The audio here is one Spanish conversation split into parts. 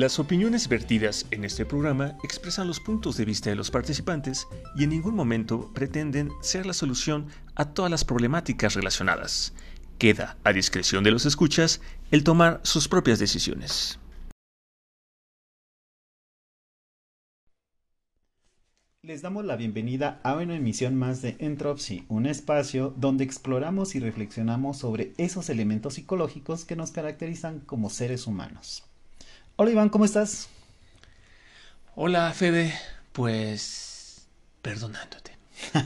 Las opiniones vertidas en este programa expresan los puntos de vista de los participantes y en ningún momento pretenden ser la solución a todas las problemáticas relacionadas. Queda a discreción de los escuchas el tomar sus propias decisiones. Les damos la bienvenida a una emisión más de Entropsy, un espacio donde exploramos y reflexionamos sobre esos elementos psicológicos que nos caracterizan como seres humanos. Hola Iván, ¿cómo estás? Hola Fede, pues perdonándote.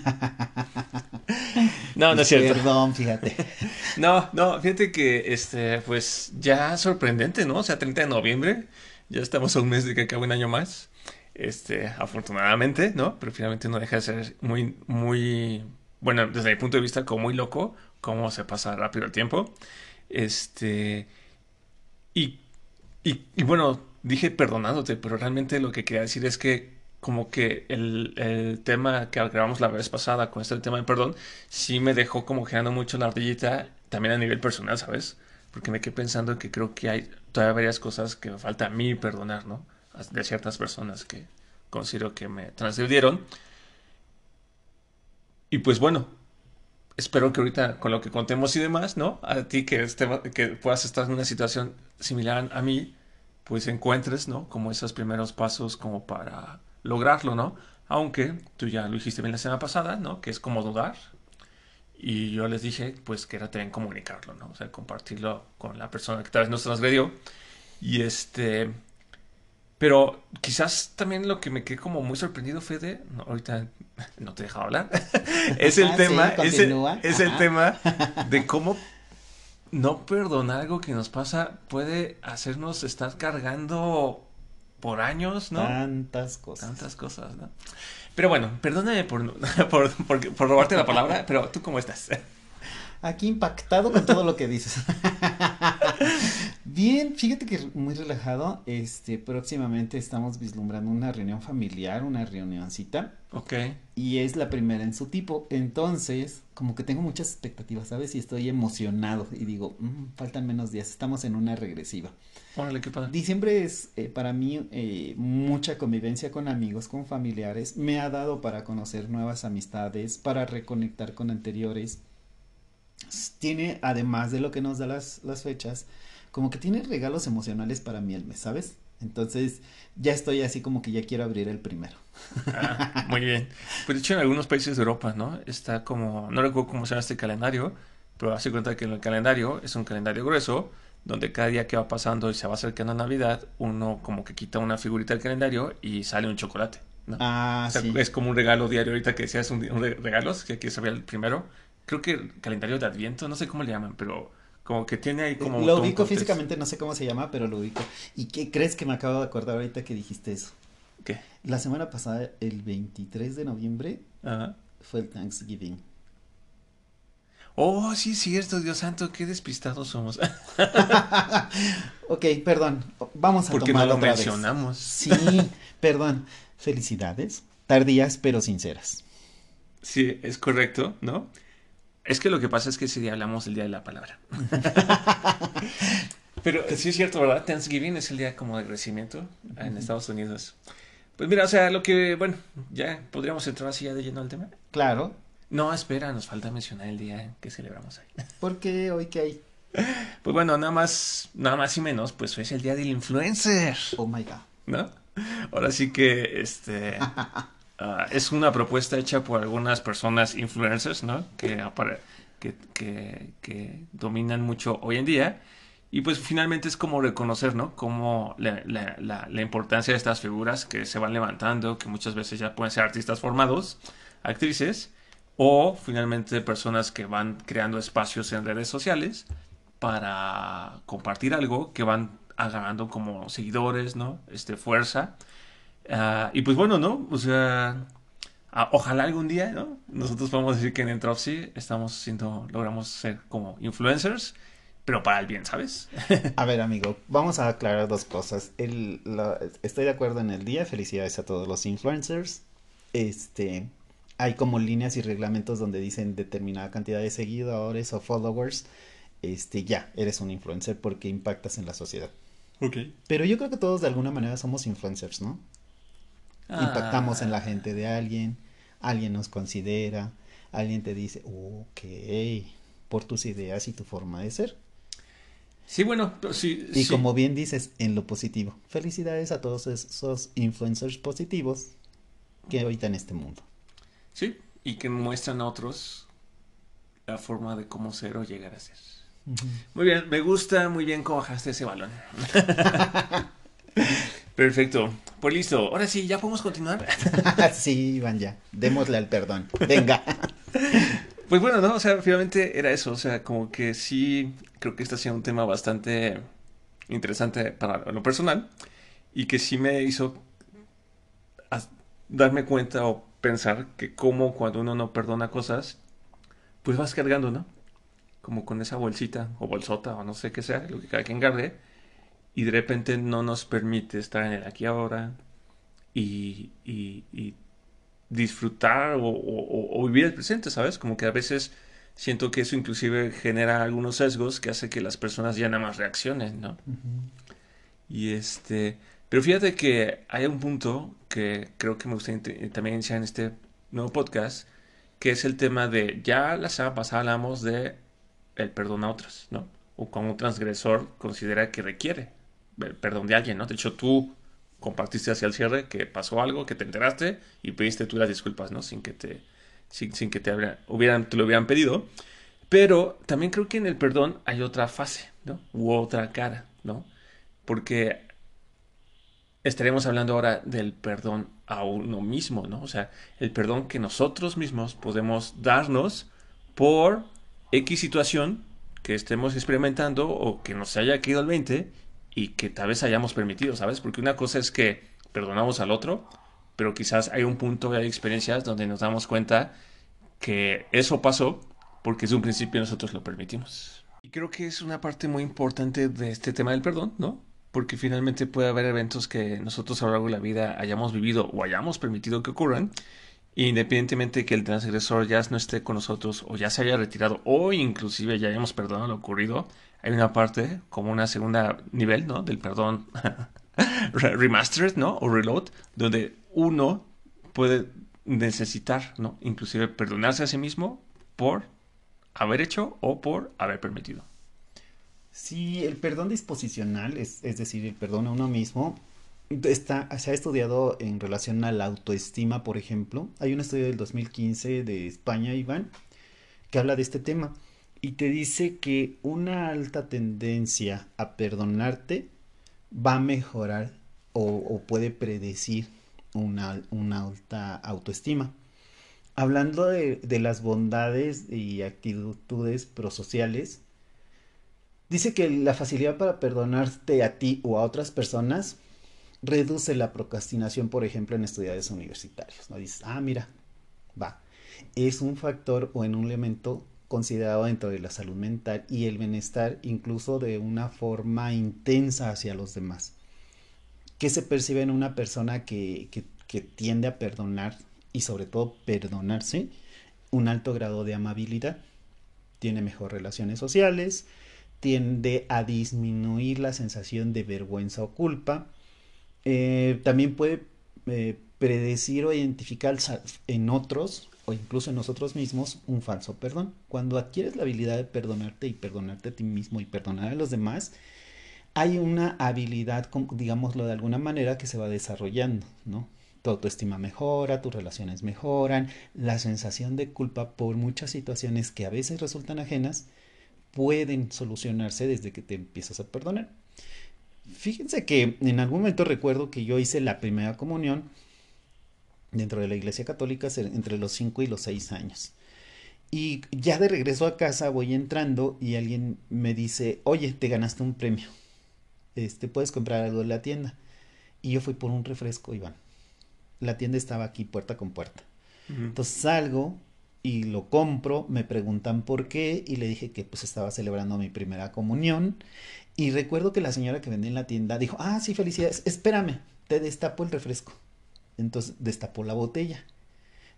no, no es cierto. Perdón, fíjate. no, no, fíjate que este, pues ya sorprendente, ¿no? O sea, 30 de noviembre, ya estamos a un mes de que acabe un año más. Este, afortunadamente, ¿no? Pero finalmente no deja de ser muy, muy, bueno, desde mi punto de vista, como muy loco, cómo se pasa rápido el tiempo. Este, y y, bueno, dije perdonándote, pero realmente lo que quería decir es que como que el, el, tema que grabamos la vez pasada con este tema de perdón, sí me dejó como generando mucho la ardillita, también a nivel personal, ¿sabes? Porque me quedé pensando que creo que hay todavía varias cosas que me falta a mí perdonar, ¿no? De ciertas personas que considero que me transgredieron. Y pues bueno, espero que ahorita con lo que contemos y demás, ¿no? A ti que, este, que puedas estar en una situación similar a mí, pues encuentres, ¿no? Como esos primeros pasos como para lograrlo, ¿no? Aunque tú ya lo dijiste bien la semana pasada, ¿no? Que es como dudar. Y yo les dije, pues que era también comunicarlo, ¿no? O sea, compartirlo con la persona que tal vez nos transgredió. Y este, pero quizás también lo que me quedé como muy sorprendido, Fede, no, ahorita no te he dejado hablar, es el tema, es, el, es el tema de cómo no perdonar algo que nos pasa puede hacernos estar cargando por años, ¿no? Tantas cosas. Tantas cosas, ¿no? Pero bueno, perdóname por, por, por robarte la palabra, pero ¿tú cómo estás? Aquí impactado con todo lo que dices. Bien, fíjate que muy relajado. Este, próximamente estamos vislumbrando una reunión familiar, una reunioncita. Ok. Y es la primera en su tipo. Entonces, como que tengo muchas expectativas, ¿sabes? Y estoy emocionado. Y digo, mm, faltan menos días, estamos en una regresiva. Órale, qué padre. Diciembre es eh, para mí eh, mucha convivencia con amigos, con familiares. Me ha dado para conocer nuevas amistades, para reconectar con anteriores. Tiene, además de lo que nos da las, las fechas, como que tiene regalos emocionales para mí el mes, ¿sabes? Entonces, ya estoy así como que ya quiero abrir el primero. Ah, muy bien. Pues de hecho en algunos países de Europa, ¿no? Está como, no recuerdo cómo se llama este calendario, pero hace cuenta que el calendario es un calendario grueso, donde cada día que va pasando y se va acercando a Navidad, uno como que quita una figurita del calendario y sale un chocolate. ¿no? Ah, sí. Es como un regalo diario ahorita que decías un, un regalo, que aquí sabía el primero. Creo que calendario de Adviento, no sé cómo le llaman, pero como que tiene ahí como... Lo ubico físicamente, no sé cómo se llama, pero lo ubico. ¿Y qué crees que me acabo de acordar ahorita que dijiste eso? ¿Qué? La semana pasada, el 23 de noviembre, fue el Thanksgiving. Oh, sí es cierto, Dios santo, qué despistados somos. ok, perdón, vamos a Porque no lo mencionamos. Sí, perdón. Felicidades, tardías pero sinceras. Sí, es correcto, ¿no? Es que lo que pasa es que ese día hablamos del Día de la Palabra. Pero sí es cierto, ¿verdad? Thanksgiving es el día como de agradecimiento en Estados Unidos. Pues mira, o sea, lo que, bueno, ya podríamos entrar así ya de lleno al tema. Claro. No, espera, nos falta mencionar el día que celebramos ahí. ¿Por qué? ¿Hoy qué hay? Pues bueno, nada más, nada más y menos, pues es el día del influencer. Oh my god. ¿No? Ahora sí que, este, Ah, es una propuesta hecha por algunas personas influencers, ¿no? Que, que, que, dominan mucho hoy en día. Y pues finalmente es como reconocer, ¿no? Como la, la, la, importancia de estas figuras que se van levantando, que muchas veces ya pueden ser artistas formados, actrices, o finalmente personas que van creando espacios en redes sociales para compartir algo que van agarrando como seguidores, ¿no? Este, fuerza. Ah, y pues bueno, ¿no? O sea, ah, ojalá algún día, ¿no? Nosotros podemos decir que en Entropsy estamos siendo, logramos ser como influencers, pero para el bien, ¿sabes? a ver, amigo, vamos a aclarar dos cosas. El, estoy de acuerdo en el día, felicidades a todos los influencers. Este, hay como líneas y reglamentos donde dicen determinada cantidad de seguidores o followers. Este, ya, eres un influencer porque impactas en la sociedad. Ok. Pero yo creo que todos de alguna manera somos influencers, ¿no? Impactamos en la Ah. gente de alguien, alguien nos considera, alguien te dice, ok, por tus ideas y tu forma de ser. Sí, bueno, sí. Y sí. como bien dices, en lo positivo. Felicidades a todos esos influencers positivos que habitan este mundo. Sí, y que muestran a otros la forma de cómo ser o llegar a ser. Muy bien, me gusta muy bien cómo bajaste ese balón. Perfecto. Pues listo. Ahora sí, ya podemos continuar. sí, Iván, ya. Démosle al perdón. Venga. Pues bueno, ¿no? O sea, finalmente era eso. O sea, como que sí, creo que este ha sido un tema bastante interesante para lo personal y que sí me hizo darme cuenta o pensar que como cuando uno no perdona cosas, pues vas cargando, ¿no? Como con esa bolsita o bolsota o no sé qué sea, lo que cada quien cargue, y de repente no nos permite estar en el aquí ahora y, y- y disfrutar o, o- o- o vivir el presente, ¿sabes? Como que a veces siento que eso inclusive genera algunos sesgos que hace que las personas ya nada más reaccionen, ¿no? Y este, pero fíjate que hay un punto que creo que me gustaría int- también iniciar en este nuevo podcast, que es el tema de, ya la semana pasada hablamos de el perdón a otros, ¿no? O cuando un transgresor considera que requiere perdón de alguien, ¿no? De hecho, tú compartiste hacia el cierre que pasó algo, que te enteraste y pediste tú las disculpas, ¿no? Sin que te, sin, sin que te hubieran, te lo hubieran pedido. Pero también creo que en el perdón hay otra fase, ¿no? U otra cara, ¿no? Porque estaremos hablando ahora del perdón a uno mismo, ¿no? O sea, el perdón que nosotros mismos podemos darnos por X situación que estemos experimentando o que nos haya caído el 20 y que tal vez hayamos permitido, ¿sabes? Porque una cosa es que perdonamos al otro, pero quizás hay un punto, hay experiencias donde nos damos cuenta que eso pasó porque desde un principio nosotros lo permitimos. Y creo que es una parte muy importante de este tema del perdón, ¿no? Porque finalmente puede haber eventos que nosotros a lo largo de la vida hayamos vivido o hayamos permitido que ocurran, independientemente de que el transgresor ya no esté con nosotros o ya se haya retirado o inclusive ya hayamos perdonado lo ocurrido, hay una parte como una segunda nivel, ¿no? Del perdón remastered, ¿no? O reload, donde uno puede necesitar, ¿no? Inclusive perdonarse a sí mismo por haber hecho o por haber permitido. Sí, el perdón disposicional, es, es decir, el perdón a uno mismo, está, se ha estudiado en relación a la autoestima, por ejemplo. Hay un estudio del 2015 de España, Iván, que habla de este tema y te dice que una alta tendencia a perdonarte va a mejorar o, puede predecir una, una alta autoestima. Hablando de, de las bondades y actitudes prosociales, Dice que la facilidad para perdonarte a ti o a otras personas reduce la procrastinación, por ejemplo, en estudiantes universitarios. ¿no? Dices, ah, mira, va. Es un factor o en un elemento considerado dentro de la salud mental y el bienestar incluso de una forma intensa hacia los demás. Que se percibe en una persona que, que, tiende a perdonar y sobre todo perdonarse, un alto grado de amabilidad, tiene mejor relaciones sociales, tiende a disminuir la sensación de vergüenza o culpa. Eh, también puede eh, predecir o identificar en otros o incluso en nosotros mismos un falso perdón. Cuando adquieres la habilidad de perdonarte y perdonarte a ti mismo y perdonar a los demás, hay una habilidad, digámoslo de alguna manera, que se va desarrollando, ¿no? Tu autoestima mejora, tus relaciones mejoran, la sensación de culpa por muchas situaciones que a veces resultan ajenas, pueden solucionarse desde que te empiezas a perdonar. Fíjense que en algún momento recuerdo que yo hice la primera comunión dentro de la iglesia católica entre los 5 y los 6 años. Y ya de regreso a casa voy entrando y alguien me dice, oye, te ganaste un premio. Este, puedes comprar algo en la tienda. Y yo fui por un refresco, Iván. La tienda estaba aquí puerta con puerta. Uh -huh. Entonces salgo, y lo compro, me preguntan por qué y le dije que pues estaba celebrando mi primera comunión y recuerdo que la señora que vendía en la tienda dijo, ah, sí, felicidades, espérame, te destapo el refresco. Entonces destapó la botella.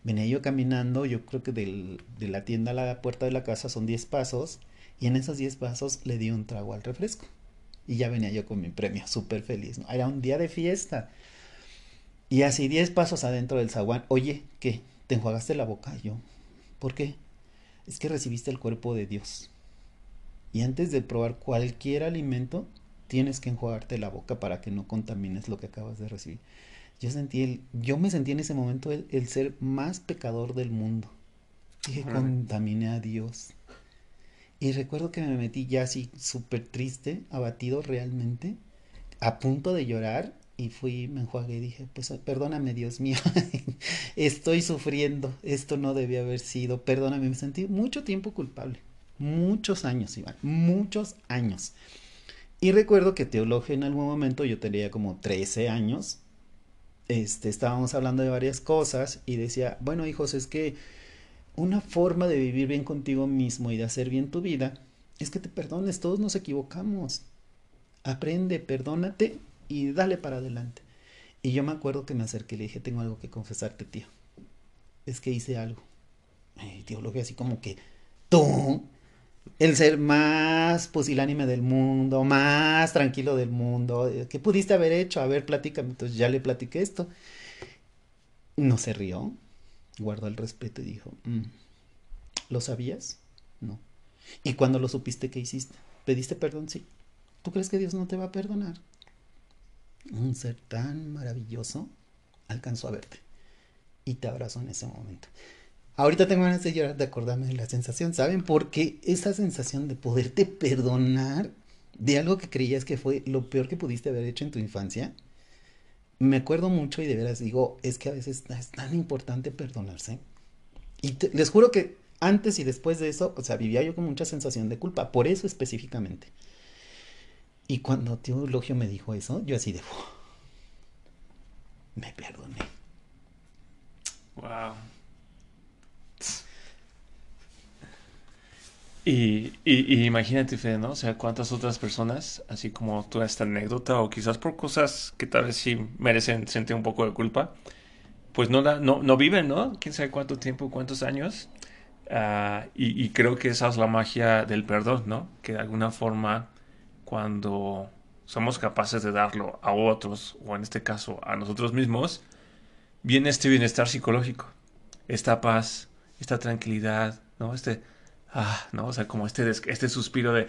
Venía yo caminando, yo creo que de la tienda a la puerta de la casa son 10 pasos y en esos 10 pasos le di un trago al refresco. Y ya venía yo con mi premio, súper feliz. Era un día de fiesta. Y así diez pasos adentro del zaguán, oye, ¿qué? ¿Te enjuagaste la boca? Yo, ¿por qué? Es que recibiste el cuerpo de Dios. Y antes de probar cualquier alimento, tienes que enjuagarte la boca para que no contamines lo que acabas de recibir. Yo sentí el, yo me sentí en ese momento el, ser más pecador del mundo. Dije, contaminé a Dios. Y recuerdo que me metí ya así súper triste, abatido realmente, a punto de llorar. Y fui, me enjuagué y dije, pues perdóname Dios mío, estoy sufriendo, esto no debía haber sido, perdóname, me sentí mucho tiempo culpable, muchos años, Iván, muchos años. Y recuerdo que teología en algún momento, yo tenía como 13 años, este, estábamos hablando de varias cosas y decía, bueno hijos, es que una forma de vivir bien contigo mismo y de hacer bien tu vida es que te perdones, todos nos equivocamos. Aprende, perdónate y dale para adelante. Y yo me acuerdo que me acerqué y le dije, tengo algo que confesarte, tío. Es que hice algo. Y tío, lo así como que, tú, el ser más pusilánime del mundo, más tranquilo del mundo, eh, ¿qué pudiste haber hecho? A ver, platícame. Entonces ya le platiqué esto. No se rió, guardó el respeto y dijo, mm, ¿lo sabías? No. ¿Y cuando lo supiste, qué hiciste? ¿Pediste perdón? Sí. ¿Tú crees que Dios no te va a perdonar? Un ser tan maravilloso alcanzó a verte y te abrazó en ese momento. Ahorita tengo ganas de llorar de acordarme de la sensación, ¿saben? Porque esa sensación de poderte perdonar de algo que creías que fue lo peor que pudiste haber hecho en tu infancia, me acuerdo mucho y de veras digo, es que a veces es tan importante perdonarse. Y les juro que antes y después de eso, o sea, vivía yo con mucha sensación de culpa, por eso específicamente. Y cuando tío Eulogio me dijo eso, yo así de, me perdoné. Wow. Y, y, imagínate, Fede, ¿no? O sea, cuántas otras personas, así como tú esta anécdota, o quizás por cosas que tal vez sí merecen sentir un poco de culpa, pues no, la, no, no viven, ¿no? Quién sabe cuánto tiempo, cuántos años. Ah, y, y, creo que esa es la magia del perdón, ¿no? Que de alguna forma, cuando somos capaces de darlo a otros, o en este caso a nosotros mismos, viene este bienestar psicológico, esta paz, esta tranquilidad, ¿no? Este ah, ¿no? O sea, como este, este suspiro de,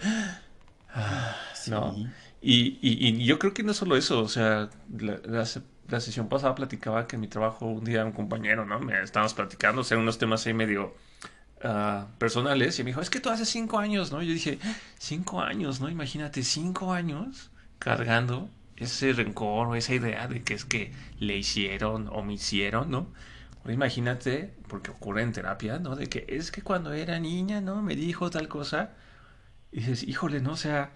ah, ¿no? Y, y, yo creo que no solo eso, o sea, la, sesión pasada platicaba que en mi trabajo un día un compañero, ¿no? Me estábamos platicando, o sea, unos temas ahí medio uh, personales y me dijo, es que tú hace cinco años, ¿no? Yo dije, cinco años, ¿no? Imagínate, cinco años cargando ese rencor o esa idea de que es que le hicieron o me hicieron, ¿no? Imagínate, porque ocurre en terapia, ¿no? De que es que cuando era niña, ¿no? Me dijo tal cosa. Y dices, híjole, ¿no? O sea,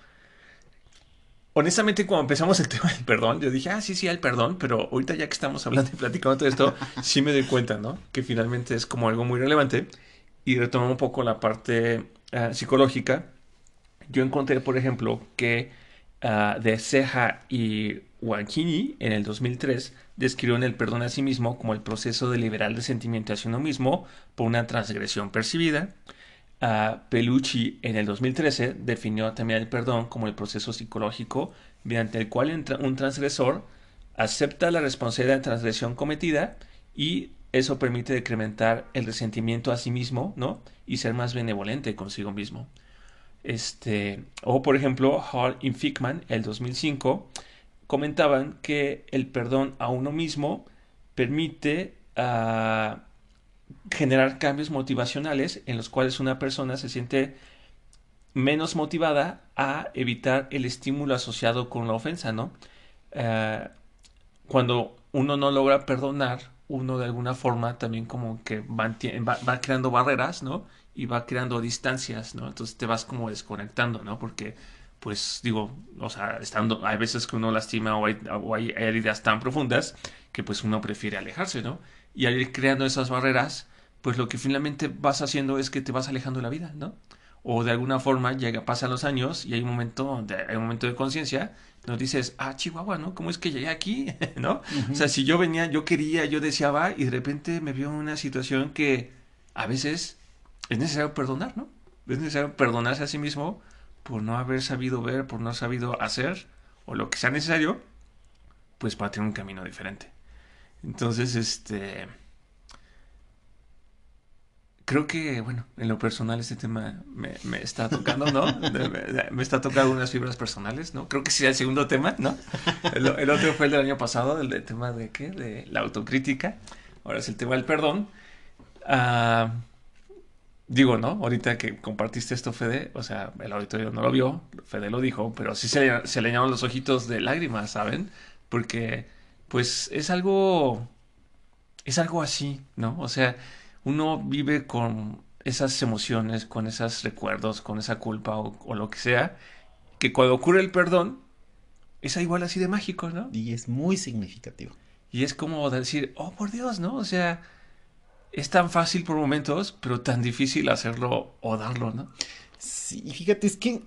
honestamente, cuando empezamos el tema del perdón, yo dije, ah, sí, sí, el perdón, pero ahorita ya que estamos hablando y platicando todo esto, sí me doy cuenta, ¿no? Que finalmente es como algo muy relevante. Y retomo un poco la parte ah, psicológica. Yo encontré, por ejemplo, que uh, de Ceja y Wankini en el 2003 describieron el perdón a sí mismo como el proceso de liberar el sentimiento hacia uno mismo por una transgresión percibida. Uh, Pelucci en el 2013 definió también el perdón como el proceso psicológico mediante el cual un transgresor acepta la responsabilidad de transgresión cometida y eso permite decrementar el resentimiento a sí mismo, ¿no? Y ser más benevolente consigo mismo. Este, o por ejemplo, Hall y Fickman, el 2005, comentaban que el perdón a uno mismo permite ah, generar cambios motivacionales en los cuales una persona se siente menos motivada a evitar el estímulo asociado con la ofensa, ¿no? Ah, cuando uno no logra perdonar, uno de alguna forma también como que va, va creando barreras, ¿no? Y va creando distancias, ¿no? Entonces te vas como desconectando, ¿no? Porque, pues digo, o sea, estando, hay veces que uno lastima o hay, heridas tan profundas que pues uno prefiere alejarse, ¿no? Y al ir creando esas barreras, pues lo que finalmente vas haciendo es que te vas alejando de la vida, ¿no? O de alguna forma llega, pasan los años y hay un momento, de, hay un momento de conciencia, nos dices, ah, Chihuahua, ¿no? ¿Cómo es que llegué aquí? ¿No? O sea, si yo venía, yo quería, yo deseaba y de repente me vio una situación que a veces es necesario perdonar, ¿no? Es necesario perdonarse a sí mismo por no haber sabido ver, por no haber sabido hacer, o lo que sea necesario, pues para tener un camino diferente. Entonces, este creo que, bueno, en lo personal este tema me, me está tocando, ¿no? Me, está tocando unas fibras personales, ¿no? Creo que sería el segundo tema, ¿no? El, otro fue el del año pasado, el, tema de qué? De la autocrítica. Ahora es el tema del perdón. Ah, digo, ¿no? Ahorita que compartiste esto, Fede, o sea, el auditorio no lo vio, Fede lo dijo, pero sí se, se le los ojitos de lágrimas, ¿saben? Porque, pues, es algo, es algo así, ¿no? O sea, uno vive con esas emociones, con esos recuerdos, con esa culpa o, lo que sea, que cuando ocurre el perdón, es igual así de mágico, ¿no? Y es muy significativo. Y es como decir, oh, por Dios, ¿no? O sea, es tan fácil por momentos, pero tan difícil hacerlo o darlo, ¿no? Sí, fíjate, es que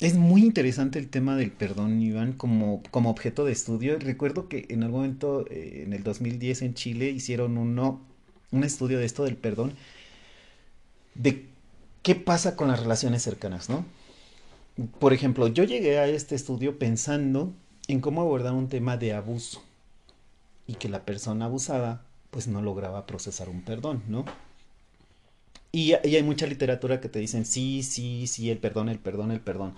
es muy interesante el tema del perdón, Iván, como, como objeto de estudio. Recuerdo que en algún momento, eh, en el 2010 en Chile, hicieron uno un estudio de esto del perdón, de qué pasa con las relaciones cercanas, ¿no? Por ejemplo, yo llegué a este estudio pensando en cómo abordar un tema de abuso y que la persona abusada pues no lograba procesar un perdón, ¿no? Y, hay mucha literatura que te dicen sí, sí, sí, el perdón, el perdón, el perdón.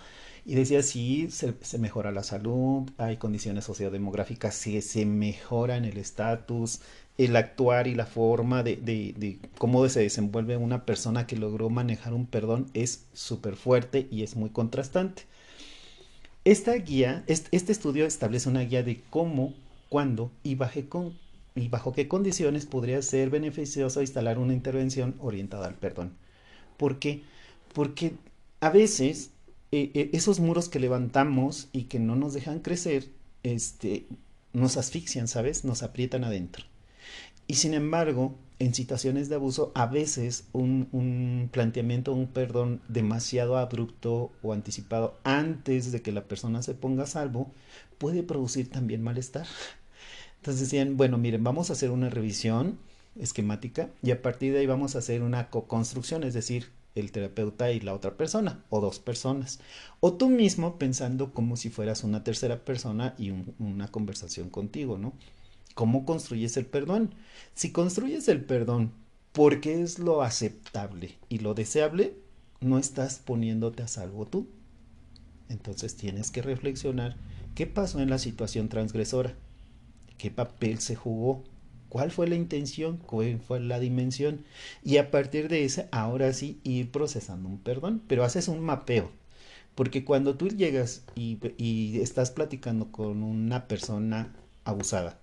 Y decía, sí, se, mejora la salud, hay condiciones sociodemográficas, sí, se mejora en el estatus, el actuar y la forma de, cómo se desenvuelve una persona que logró manejar un perdón es súper fuerte y es muy contrastante. Esta guía, este, estudio establece una guía de cómo, cuándo y, con, y bajo qué condiciones podría ser beneficioso instalar una intervención orientada al perdón. ¿Por qué? Porque a veces eh, eh, esos muros que levantamos y que no nos dejan crecer, este, nos asfixian, ¿sabes? Nos aprietan adentro. Y sin embargo, en situaciones de abuso, a veces un, un, planteamiento, un perdón demasiado abrupto o anticipado antes de que la persona se ponga a salvo puede producir también malestar. Entonces decían, bueno, miren, vamos a hacer una revisión esquemática y a partir de ahí vamos a hacer una co-construcción, es decir, el terapeuta y la otra persona o dos personas. O tú mismo pensando como si fueras una tercera persona y una conversación contigo, ¿no? ¿Cómo construyes el perdón? Si construyes el perdón porque es lo aceptable y lo deseable, no estás poniéndote a salvo tú. Entonces tienes que reflexionar qué pasó en la situación transgresora, qué papel se jugó, cuál fue la intención, cuál fue la dimensión y a partir de ese ahora sí ir procesando un perdón, pero haces un mapeo. Porque cuando tú llegas y, y estás platicando con una persona abusada,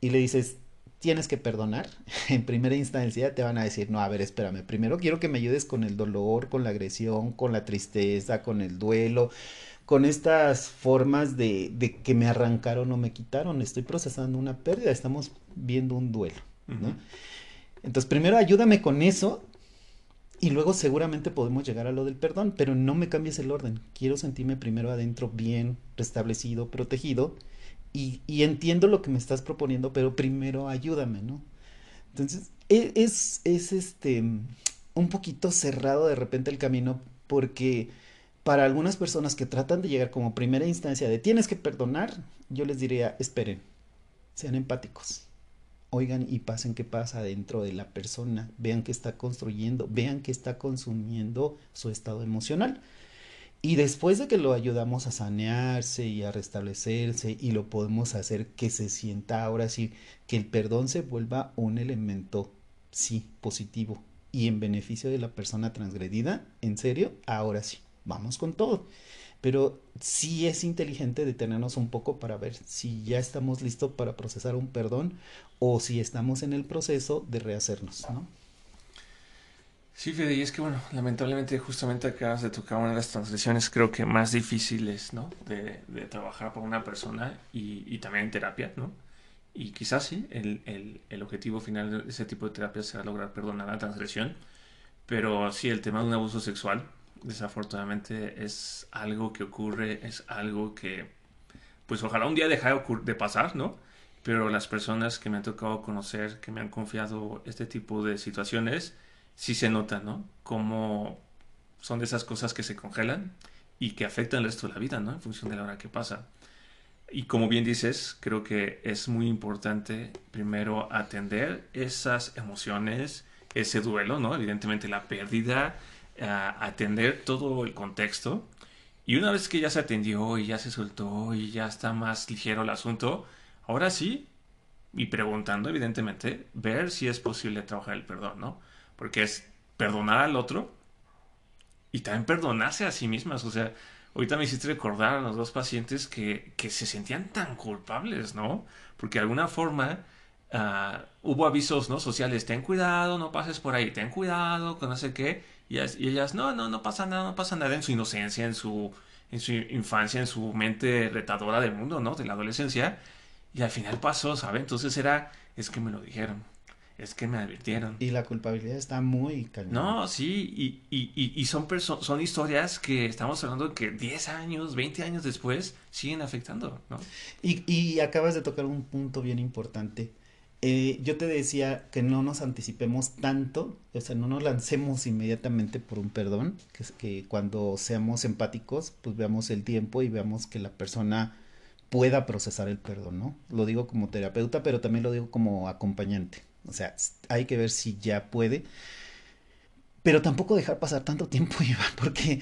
y le dices, tienes que perdonar, en primera instancia te van a decir, no, a ver, espérame, primero quiero que me ayudes con el dolor, con la agresión, con la tristeza, con el duelo, con estas formas de, de que me arrancaron o me quitaron, estoy procesando una pérdida, estamos viendo un duelo, ¿no? Entonces, primero ayúdame con eso y luego seguramente podemos llegar a lo del perdón, pero no me cambies el orden. Quiero sentirme primero adentro bien restablecido, protegido y, entiendo lo que me estás proponiendo, pero primero ayúdame, ¿no? Entonces, e, es, es este un poquito cerrado de repente el camino porque para algunas personas que tratan de llegar como primera instancia de tienes que perdonar, yo les diría, esperen, sean empáticos, oigan y pasen qué pasa dentro de la persona, vean qué está construyendo, vean qué está consumiendo su estado emocional. Y después de que lo ayudamos a sanearse y a restablecerse y lo podemos hacer que se sienta ahora sí, que el perdón se vuelva un elemento, sí, positivo y en beneficio de la persona transgredida, en serio, ahora sí, vamos con todo. Pero sí es inteligente detenernos un poco para ver si ya estamos listos para procesar un perdón o si estamos en el proceso de rehacernos, ¿no? Sí, Fede, y es que, bueno, lamentablemente justamente acabas de tocar una de las transgresiones creo que más difíciles, ¿no? De, trabajar con una persona y, y, también en terapia, ¿no? Y quizás sí, el, el, el, objetivo final de ese tipo de terapia será lograr perdonar la transgresión, pero sí, el tema de un abuso sexual, desafortunadamente, es algo que ocurre, es algo que, pues ojalá un día deje de, pasar, ¿no? Pero las personas que me han tocado conocer, que me han confiado este tipo de situaciones, sí se nota, ¿no? Como son de esas cosas que se congelan y que afectan el resto de la vida, ¿no? En función de la hora que pasa. Y como bien dices, creo que es muy importante primero atender esas emociones, ese duelo, ¿no? Evidentemente la pérdida, atender todo el contexto. Y una vez que ya se atendió y ya se soltó y ya está más ligero el asunto, ahora sí, y preguntando evidentemente, ver si es posible trabajar el perdón, ¿no? Porque es perdonar al otro y también perdonarse a sí mismas. O sea, ahorita me hiciste recordar a los dos pacientes que, que se sentían tan culpables, ¿no? Porque de alguna forma uh, hubo avisos ¿no? sociales, ten cuidado, no pases por ahí, ten cuidado, con no sé qué. Y, y, ellas, no, no, no pasa nada, no pasa nada en su inocencia, en su, en su infancia, en su mente retadora del mundo, ¿no? De la adolescencia. Y al final pasó, ¿sabe? Entonces era, es que me lo dijeron es que me advirtieron. Y la culpabilidad está muy cañón. No, sí, y, y, y son, son historias que estamos hablando que 10 años, 20 años después siguen afectando, ¿no? Y, y acabas de tocar un punto bien importante. Eh, yo te decía que no nos anticipemos tanto, o sea, no nos lancemos inmediatamente por un perdón, que, que cuando seamos empáticos, pues veamos el tiempo y veamos que la persona pueda procesar el perdón, ¿no? Lo digo como terapeuta, pero también lo digo como acompañante. O sea, hay que ver si ya puede. Pero tampoco dejar pasar tanto tiempo, Iván, porque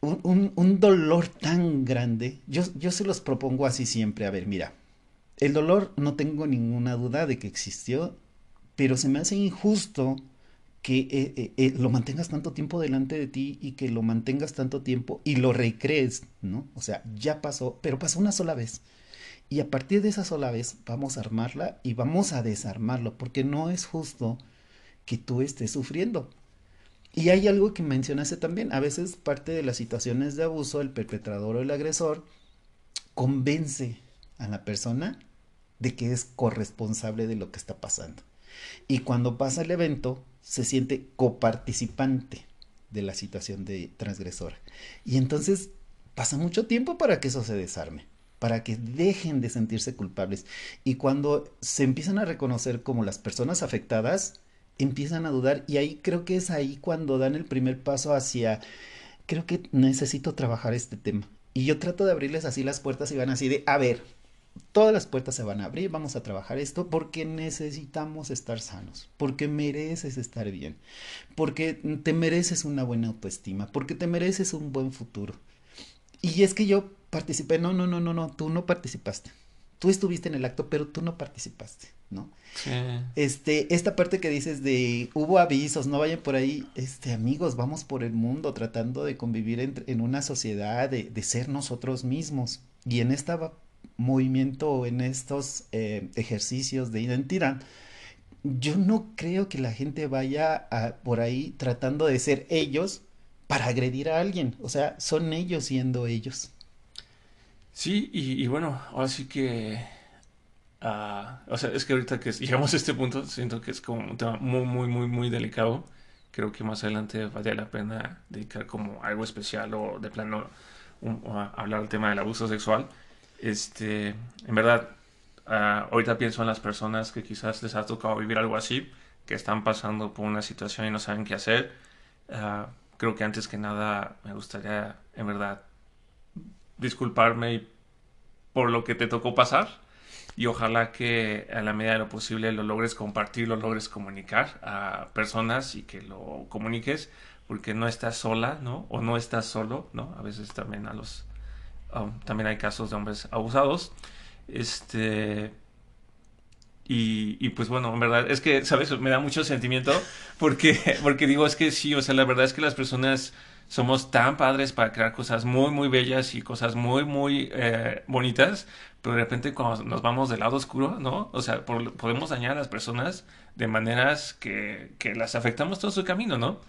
un, un, dolor tan grande, yo, yo se los propongo así siempre. A ver, mira, el dolor no tengo ninguna duda de que existió, pero se me hace injusto que eh, eh, eh, lo mantengas tanto tiempo delante de ti y que lo mantengas tanto tiempo y lo recrees, ¿no? O sea, ya pasó, pero pasó una sola vez. Y a partir de esa sola vez vamos a armarla y vamos a desarmarlo, porque no es justo que tú estés sufriendo. Y hay algo que mencionaste también, a veces parte de las situaciones de abuso, el perpetrador o el agresor convence a la persona de que es corresponsable de lo que está pasando. Y cuando pasa el evento, se siente coparticipante de la situación de transgresora. Y entonces pasa mucho tiempo para que eso se desarme para que dejen de sentirse culpables. Y cuando se empiezan a reconocer como las personas afectadas, empiezan a dudar y ahí creo que es ahí cuando dan el primer paso hacia, creo que necesito trabajar este tema. Y yo trato de abrirles así las puertas y van así de, a ver, todas las puertas se van a abrir, vamos a trabajar esto porque necesitamos estar sanos, porque mereces estar bien, porque te mereces una buena autoestima, porque te mereces un buen futuro. Y es que yo participé. No, no, no, no, no, tú no participaste. Tú estuviste en el acto, pero tú no participaste, ¿no? Sí. Este, esta parte que dices de hubo avisos, no vayan por ahí, este, amigos, vamos por el mundo tratando de convivir en, una sociedad, de, ser nosotros mismos. Y en este movimiento, en estos eh, ejercicios de identidad, yo no creo que la gente vaya por ahí tratando de ser ellos para agredir a alguien. O sea, son ellos siendo ellos. Sí, y, bueno, ahora sí que... Uh, o sea, es que ahorita que llegamos a este punto, siento que es como un tema muy, muy, muy, muy delicado. Creo que más adelante vale la pena dedicar como algo especial o de plano hablar del tema del abuso sexual. Este, en verdad, uh, ahorita pienso en las personas que quizás les ha tocado vivir algo así, que están pasando por una situación y no saben qué hacer. Uh, creo que antes que nada me gustaría, en verdad, disculparme por lo que te tocó pasar y ojalá que a la medida de lo posible lo logres compartir, lo logres comunicar a personas y que lo comuniques porque no estás sola, ¿no? O no estás solo, ¿no? A veces también a los um, también hay casos de hombres abusados. Este y, y, pues bueno, en verdad es que, ¿sabes? Me da mucho sentimiento porque, porque digo, es que sí, o sea, la verdad es que las personas somos tan padres para crear cosas muy, muy bellas y cosas muy, muy eh, bonitas, pero de repente cuando nos vamos del lado oscuro, ¿no? O sea, podemos dañar a las personas de maneras que, que las afectamos todo su camino, ¿no?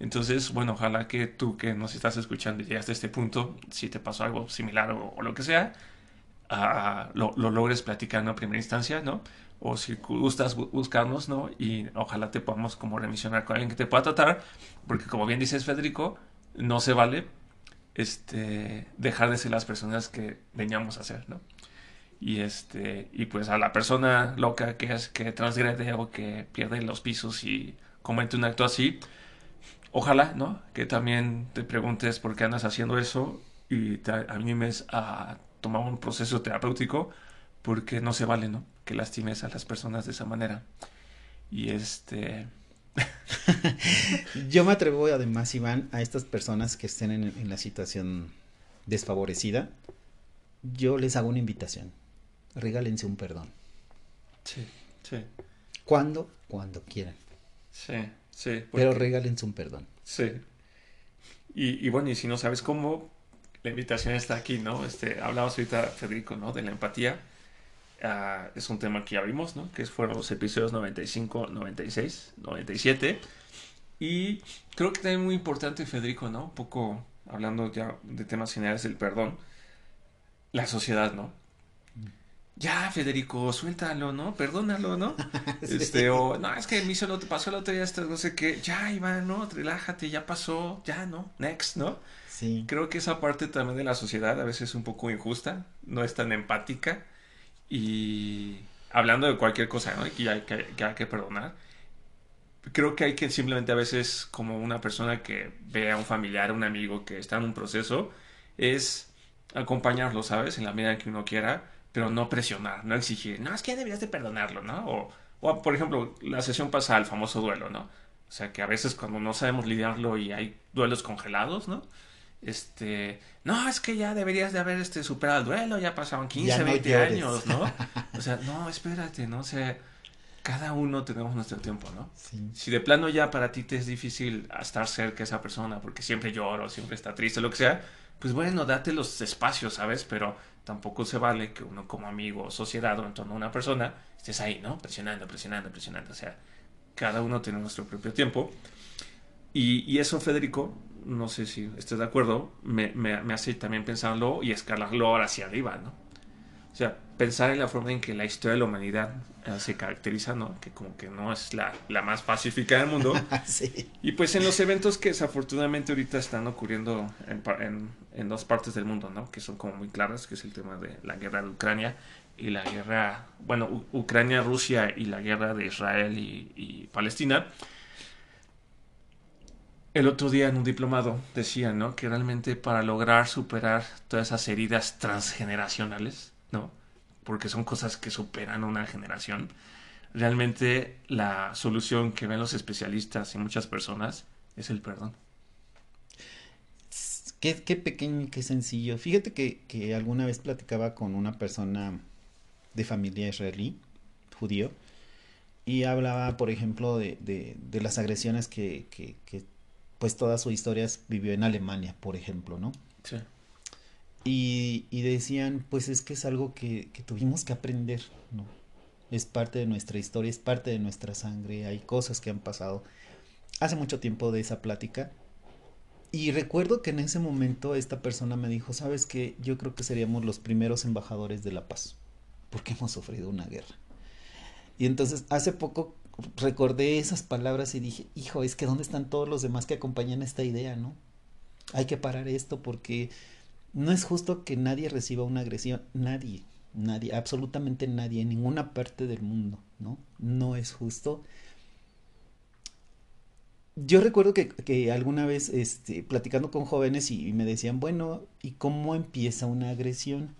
Entonces, bueno, ojalá que tú que nos estás escuchando y llegaste a este punto, si te pasó algo similar o, lo que sea, lo, lo, logres platicar en primera instancia, ¿no? O si gustas buscarnos, ¿no? Y ojalá te podamos como remisionar con alguien que te pueda tratar, porque como bien dices Federico, no se vale este, dejar de ser las personas que veníamos a ser, ¿no? Y, este, y pues a la persona loca que, es, que transgrede o que pierde los pisos y comete un acto así, ojalá, ¿no? Que también te preguntes por qué andas haciendo eso y te animes a tomar un proceso terapéutico porque no se vale, ¿no? Que lastimes a las personas de esa manera. Y este... Yo me atrevo además, Iván, a estas personas que estén en, en, la situación desfavorecida, yo les hago una invitación. Regálense un perdón. Sí, sí. ¿Cuándo? Cuando quieran. Sí, sí. Porque... Pero regálense un perdón. Sí. Y, y, bueno, y si no sabes cómo, la invitación está aquí, ¿no? Este, hablamos ahorita, Federico, ¿no? De la empatía. Uh, es un tema que ya vimos, ¿no? Que fueron los episodios 95, 96, 97. Y creo que también muy importante, Federico, ¿no? Un poco hablando ya de temas generales del perdón. La sociedad, ¿no? Ya, Federico, suéltalo, ¿no? Perdónalo, ¿no? sí. Este, o, no, es que me hizo lo, pasó el otro día esto, no sé qué. Ya, Iván, ¿no? Relájate, ya pasó, ya, ¿no? Next, ¿no? Sí. Creo que esa parte también de la sociedad a veces es un poco injusta, no es tan empática y hablando de cualquier cosa ¿no? que, hay que, que hay que perdonar, creo que hay que simplemente a veces como una persona que ve a un familiar, un amigo que está en un proceso, es acompañarlo, ¿sabes? En la medida que uno quiera, pero no presionar, no exigir, no, es que deberías de perdonarlo, ¿no? O, o por ejemplo, la sesión pasa al famoso duelo, ¿no? O sea, que a veces cuando no sabemos lidiarlo y hay duelos congelados, ¿no? este, no, es que ya deberías de haber este, superado el duelo, ya pasaron 15, ya no 20 llores. años, ¿no? O sea, no, espérate, ¿no? O sea, cada uno tenemos nuestro tiempo, ¿no? Sí. Si de plano ya para ti te es difícil estar cerca de esa persona porque siempre lloro, siempre está triste, lo que sea, pues bueno, date los espacios, ¿sabes? Pero tampoco se vale que uno como amigo o sociedad o en torno a una persona estés ahí, ¿no? Presionando, presionando, presionando. O sea, cada uno tiene nuestro propio tiempo. Y, y eso, Federico, no sé si estoy de acuerdo, me, me, me, hace también pensarlo y escalarlo ahora hacia arriba, ¿no? O sea, pensar en la forma en que la historia de la humanidad eh, se caracteriza, ¿no? Que como que no es la, la más pacífica del mundo. sí. Y pues en los eventos que desafortunadamente ahorita están ocurriendo en, en, en, dos partes del mundo, ¿no? Que son como muy claras, que es el tema de la guerra de Ucrania y la guerra, bueno, Ucrania, Rusia y la guerra de Israel y, y Palestina el otro día en un diplomado decía, ¿no? Que realmente para lograr superar todas esas heridas transgeneracionales. Porque son cosas que superan una generación. Realmente la solución que ven los especialistas y muchas personas es el perdón. Qué, qué pequeño y qué sencillo. Fíjate que, que, alguna vez platicaba con una persona de familia israelí, judío, y hablaba, por ejemplo, de, de, de las agresiones que, que, que pues toda su historia vivió en Alemania, por ejemplo, ¿no? Sí. Y, decían, pues es que es algo que, que, tuvimos que aprender, ¿no? Es parte de nuestra historia, es parte de nuestra sangre, hay cosas que han pasado. Hace mucho tiempo de esa plática. Y recuerdo que en ese momento esta persona me dijo, sabes que yo creo que seríamos los primeros embajadores de la paz, porque hemos sufrido una guerra. Y entonces hace poco recordé esas palabras y dije, hijo, es que ¿dónde están todos los demás que acompañan esta idea, no? Hay que parar esto porque no es justo que nadie reciba una agresión, nadie, nadie, absolutamente nadie, en ninguna parte del mundo, ¿no? No es justo. Yo recuerdo que, que alguna vez, este, platicando con jóvenes y, y, me decían, bueno, ¿y cómo empieza una agresión?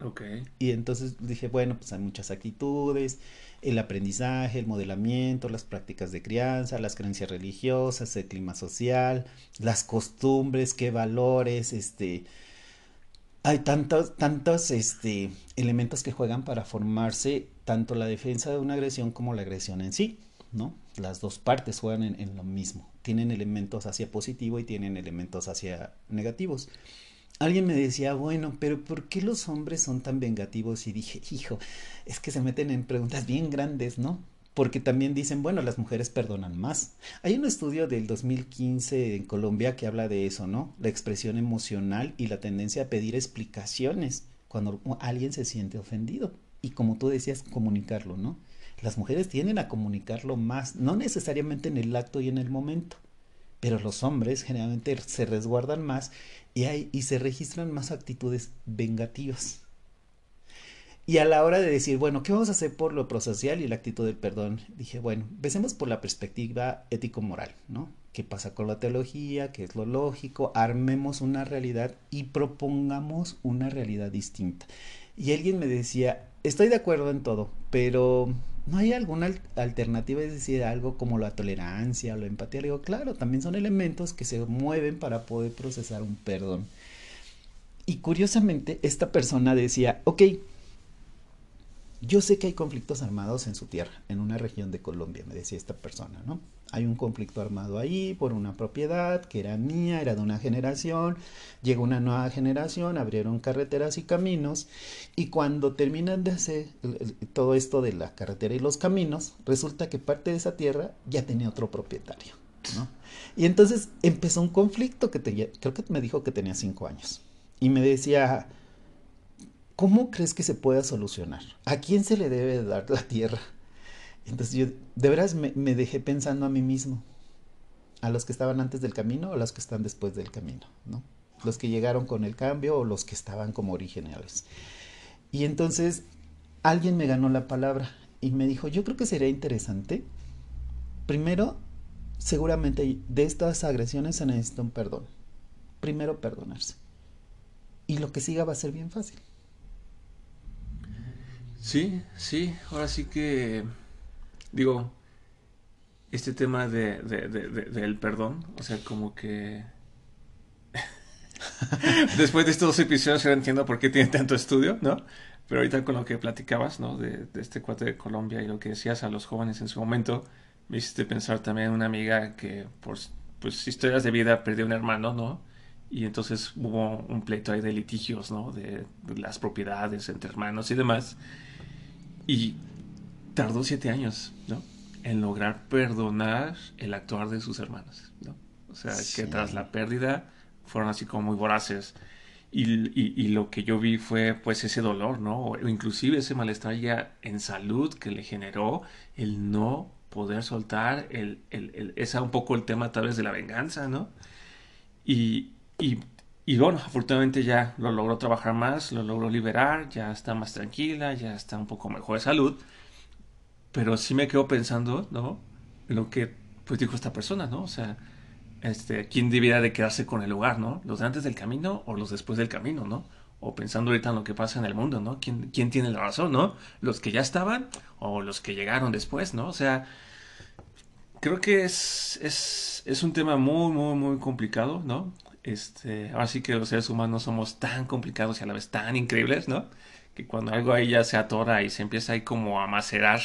Ok. Y entonces dije, bueno, pues hay muchas actitudes, el aprendizaje, el modelamiento, las prácticas de crianza, las creencias religiosas, el clima social, las costumbres, qué valores, este hay tantos, tantos este, elementos que juegan para formarse tanto la defensa de una agresión como la agresión en sí, ¿no? Las dos partes juegan en, en lo mismo, tienen elementos hacia positivo y tienen elementos hacia negativos alguien me decía, bueno, pero ¿por qué los hombres son tan vengativos? Y dije, hijo, es que se meten en preguntas bien grandes, ¿no? Porque también dicen, bueno, las mujeres perdonan más. Hay un estudio del 2015 en Colombia que habla de eso, ¿no? La expresión emocional y la tendencia a pedir explicaciones cuando alguien se siente ofendido. Y como tú decías, comunicarlo, ¿no? Las mujeres tienden a comunicarlo más, no necesariamente en el acto y en el momento, pero los hombres generalmente se resguardan más y, hay, y se registran más actitudes vengativas. Y a la hora de decir, bueno, ¿qué vamos a hacer por lo prosocial y la actitud del perdón? Dije, bueno, empecemos por la perspectiva ético-moral, ¿no? ¿Qué pasa con la teología? ¿Qué es lo lógico? Armemos una realidad y propongamos una realidad distinta. Y alguien me decía, estoy de acuerdo en todo, pero ¿no hay alguna alternativa? Es decir, algo como la tolerancia o la empatía. Le digo, claro, también son elementos que se mueven para poder procesar un perdón. Y curiosamente, esta persona decía, ok, yo sé que hay conflictos armados en su tierra, en una región de Colombia, me decía esta persona, ¿no? Hay un conflicto armado ahí por una propiedad que era mía, era de una generación, llegó una nueva generación, abrieron carreteras y caminos, y cuando terminan de hacer todo esto de la carretera y los caminos, resulta que parte de esa tierra ya tenía otro propietario, ¿no? Y entonces empezó un conflicto que tenía, creo que me dijo que tenía cinco años, y me decía, ¿cómo crees que se pueda solucionar? ¿A quién se le debe dar la tierra? Entonces yo de veras me, dejé pensando a mí mismo, a los que estaban antes del camino o a los que están después del camino, ¿no? Los que llegaron con el cambio o los que estaban como originales. Y entonces alguien me ganó la palabra y me dijo, yo creo que sería interesante, primero, seguramente de estas agresiones se necesita un perdón. Primero perdonarse. Y lo que siga va a ser bien fácil. Sí, sí, ahora sí que digo, este tema de, del perdón, o sea, como que después de estos dos episodios ya entiendo por qué tiene tanto estudio, ¿no? Pero ahorita con lo que platicabas, ¿no? De, este cuate de Colombia y lo que decías a los jóvenes en su momento, me hiciste pensar también en una amiga que por pues historias de vida perdió un hermano, ¿no? Y entonces hubo un pleito ahí de litigios, ¿no? De, de las propiedades entre hermanos y demás. Y tardó siete años, ¿no? En lograr perdonar el actuar de sus hermanos, ¿no? O sea, que tras la pérdida fueron así como muy voraces. Y, y, lo que yo vi fue pues ese dolor, ¿no? O inclusive ese malestar ya en salud que le generó el no poder soltar, el, el, el, ese un poco el tema tal vez de la venganza, ¿no? Y, y y bueno, afortunadamente ya lo logró trabajar más, lo logró liberar, ya está más tranquila, ya está un poco mejor de salud. Pero sí me quedo pensando, ¿no? En lo que pues dijo esta persona, ¿no? O sea, este, ¿quién debiera de quedarse con el lugar, ¿no? ¿Los de antes del camino o los después del camino, ¿no? O pensando ahorita en lo que pasa en el mundo, ¿no? ¿Quién, quién tiene la razón, ¿no? ¿Los que ya estaban o los que llegaron después, ¿no? O sea, creo que es, es, es un tema muy, muy, muy complicado, ¿no? Este, ahora sí que los seres humanos somos tan complicados y a la vez tan increíbles, ¿no? Que cuando algo ahí ya se atora y se empieza ahí como a macerar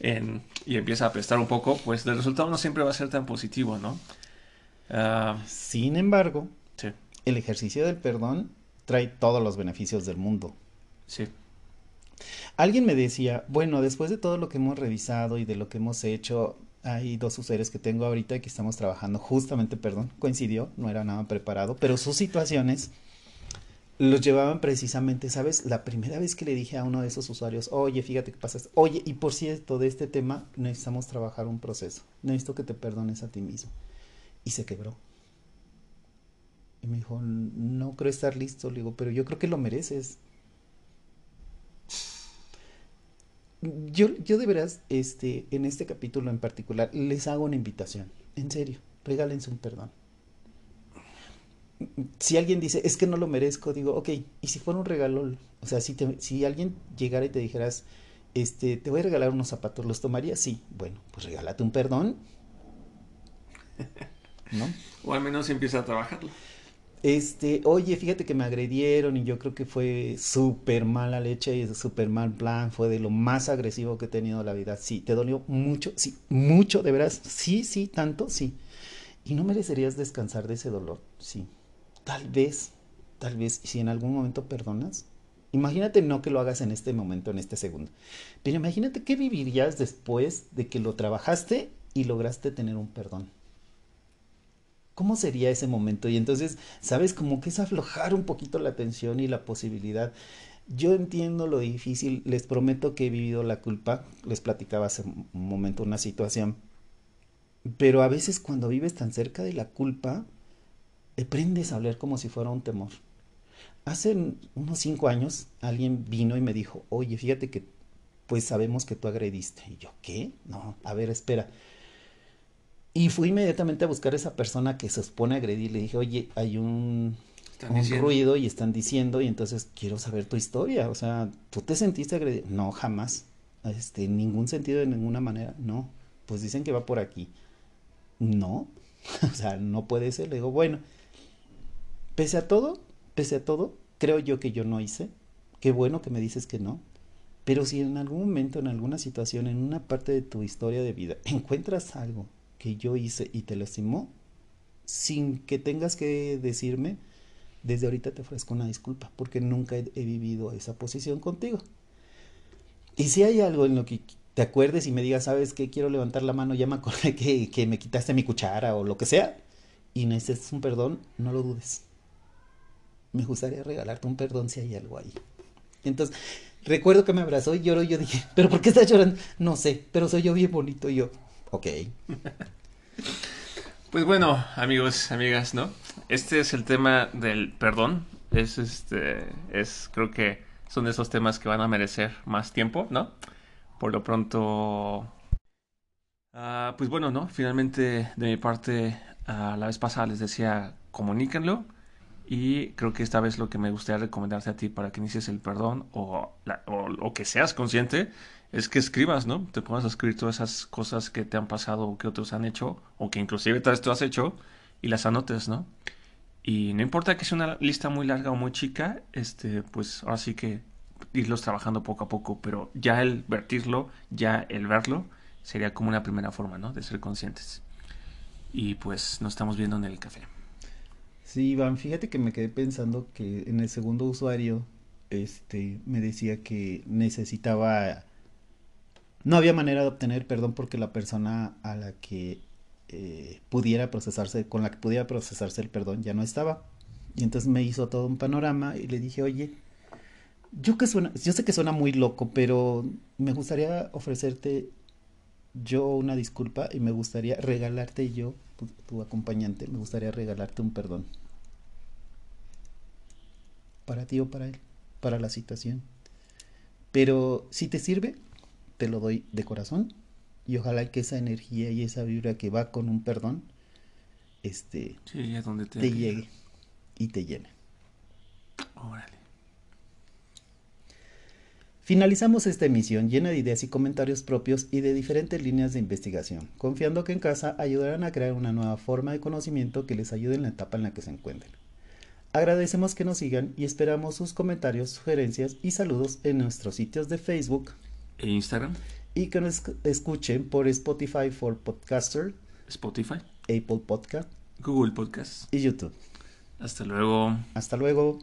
y empieza a apestar un poco, pues el resultado no siempre va a ser tan positivo, ¿no? Ah, Sin embargo, el ejercicio del perdón trae todos los beneficios del mundo. Sí. Alguien me decía, bueno, después de todo lo que hemos revisado y de lo que hemos hecho, hay dos usuarios que tengo ahorita que estamos trabajando justamente, perdón, coincidió, no era nada preparado, pero sus situaciones los llevaban precisamente, ¿sabes? La primera vez que le dije a uno de esos usuarios, oye, fíjate que pasa, oye, y por cierto, de este tema necesitamos trabajar un proceso, necesito que te perdones a ti mismo. Y se quebró. Y me dijo, no creo estar listo, le digo, pero yo creo que lo mereces. Yo, yo de veras, este, en este capítulo en particular, les hago una invitación. En serio, regálense un perdón. Si alguien dice, es que no lo merezco, digo, ok, y si fuera un regalo, o sea, si, te, si alguien llegara y te dijeras, este, te voy a regalar unos zapatos, ¿los tomarías? Sí, bueno, pues regálate un perdón. ¿No? O al menos empieza a trabajarlo este, oye, fíjate que me agredieron y yo creo que fue súper mala leche y súper mal plan, fue de lo más agresivo que he tenido en la vida. Sí, te dolió mucho, sí, mucho, de veras, sí, sí, tanto, sí. Y no merecerías descansar de ese dolor, sí. Tal vez, tal vez, si en algún momento perdonas, imagínate no que lo hagas en este momento, en este segundo, pero imagínate qué vivirías después de que lo trabajaste y lograste tener un perdón. ¿Cómo sería ese momento? Y entonces, ¿sabes? Como que es aflojar un poquito la tensión y la posibilidad. Yo entiendo lo difícil, les prometo que he vivido la culpa, les platicaba hace un momento una situación, pero a veces cuando vives tan cerca de la culpa, aprendes a hablar como si fuera un temor. hace unos cinco años alguien vino y me dijo, oye, fíjate que pues sabemos que tú agrediste. Y yo, ¿qué? No, a ver, espera. Y fui inmediatamente a buscar a esa persona que se expone a agredir. Le dije, oye, hay un, un ruido y están diciendo, y entonces quiero saber tu historia. O sea, ¿tú te sentiste agredido? No, jamás. Este, en ningún sentido, de ninguna manera. No. Pues dicen que va por aquí. No. o sea, no puede ser. Le digo, bueno, pese a todo, pese a todo, creo yo que yo no hice. Qué bueno que me dices que no. Pero si en algún momento, en alguna situación, en una parte de tu historia de vida, encuentras algo que yo hice y te lastimó, sin que tengas que decirme, desde ahorita te ofrezco una disculpa, porque nunca he, vivido esa posición contigo. Y si hay algo en lo que te acuerdes y me digas, ¿sabes qué? Quiero levantar la mano, ya me acordé que, me quitaste mi cuchara o lo que sea, y necesitas un perdón, no lo dudes me gustaría regalarte un perdón si hay algo ahí. Entonces, recuerdo que me abrazó y lloró y yo dije, ¿pero por qué estás llorando? No sé, pero soy yo bien bonito yo, ok. Pues bueno, amigos, amigas, ¿no? Este es el tema del perdón. Es este, es, creo que son esos temas que van a merecer más tiempo, ¿no? Por lo pronto, ah, pues bueno, ¿no? Finalmente, de mi parte, uh, la vez pasada les decía, comuníquenlo y creo que esta vez lo que me gustaría recomendarte a ti para que inicies el perdón o, o, que seas consciente es que escribas, ¿no? Te pongas a escribir todas esas cosas que te han pasado o que otros han hecho o que inclusive tal vez tú has hecho y las anotes, ¿no? Y no importa que sea una lista muy larga o muy chica, este, pues ahora sí que irlos trabajando poco a poco, pero ya el vertirlo, ya el verlo, sería como una primera forma, ¿no? De ser conscientes. Y pues nos estamos viendo en el café. Sí, Iván, fíjate que me quedé pensando que en el segundo usuario, este, me decía que necesitaba, no había manera de obtener perdón porque la persona a la que eh, pudiera procesarse, con la que pudiera procesarse el perdón ya no estaba. Y entonces me hizo todo un panorama y le dije, oye, yo que suena, yo sé que suena muy loco, pero me gustaría ofrecerte yo una disculpa y me gustaría regalarte yo tu, acompañante, me gustaría regalarte un perdón. Para ti o para él, para la situación. Pero si te sirve, te lo doy de corazón y ojalá que esa energía y esa vibra que va con un perdón este donde te, llegue y te llene. Órale. Finalizamos esta emisión llena de ideas y comentarios propios y de diferentes líneas de investigación, confiando que en casa ayudarán a crear una nueva forma de conocimiento que les ayude en la etapa en la que se encuentren. Agradecemos que nos sigan y esperamos sus comentarios, sugerencias y saludos en nuestros sitios de Facebook e Instagram y que nos escuchen por Spotify for Podcaster, Spotify, Apple Podcast, Google Podcast y YouTube. Hasta luego. Hasta luego.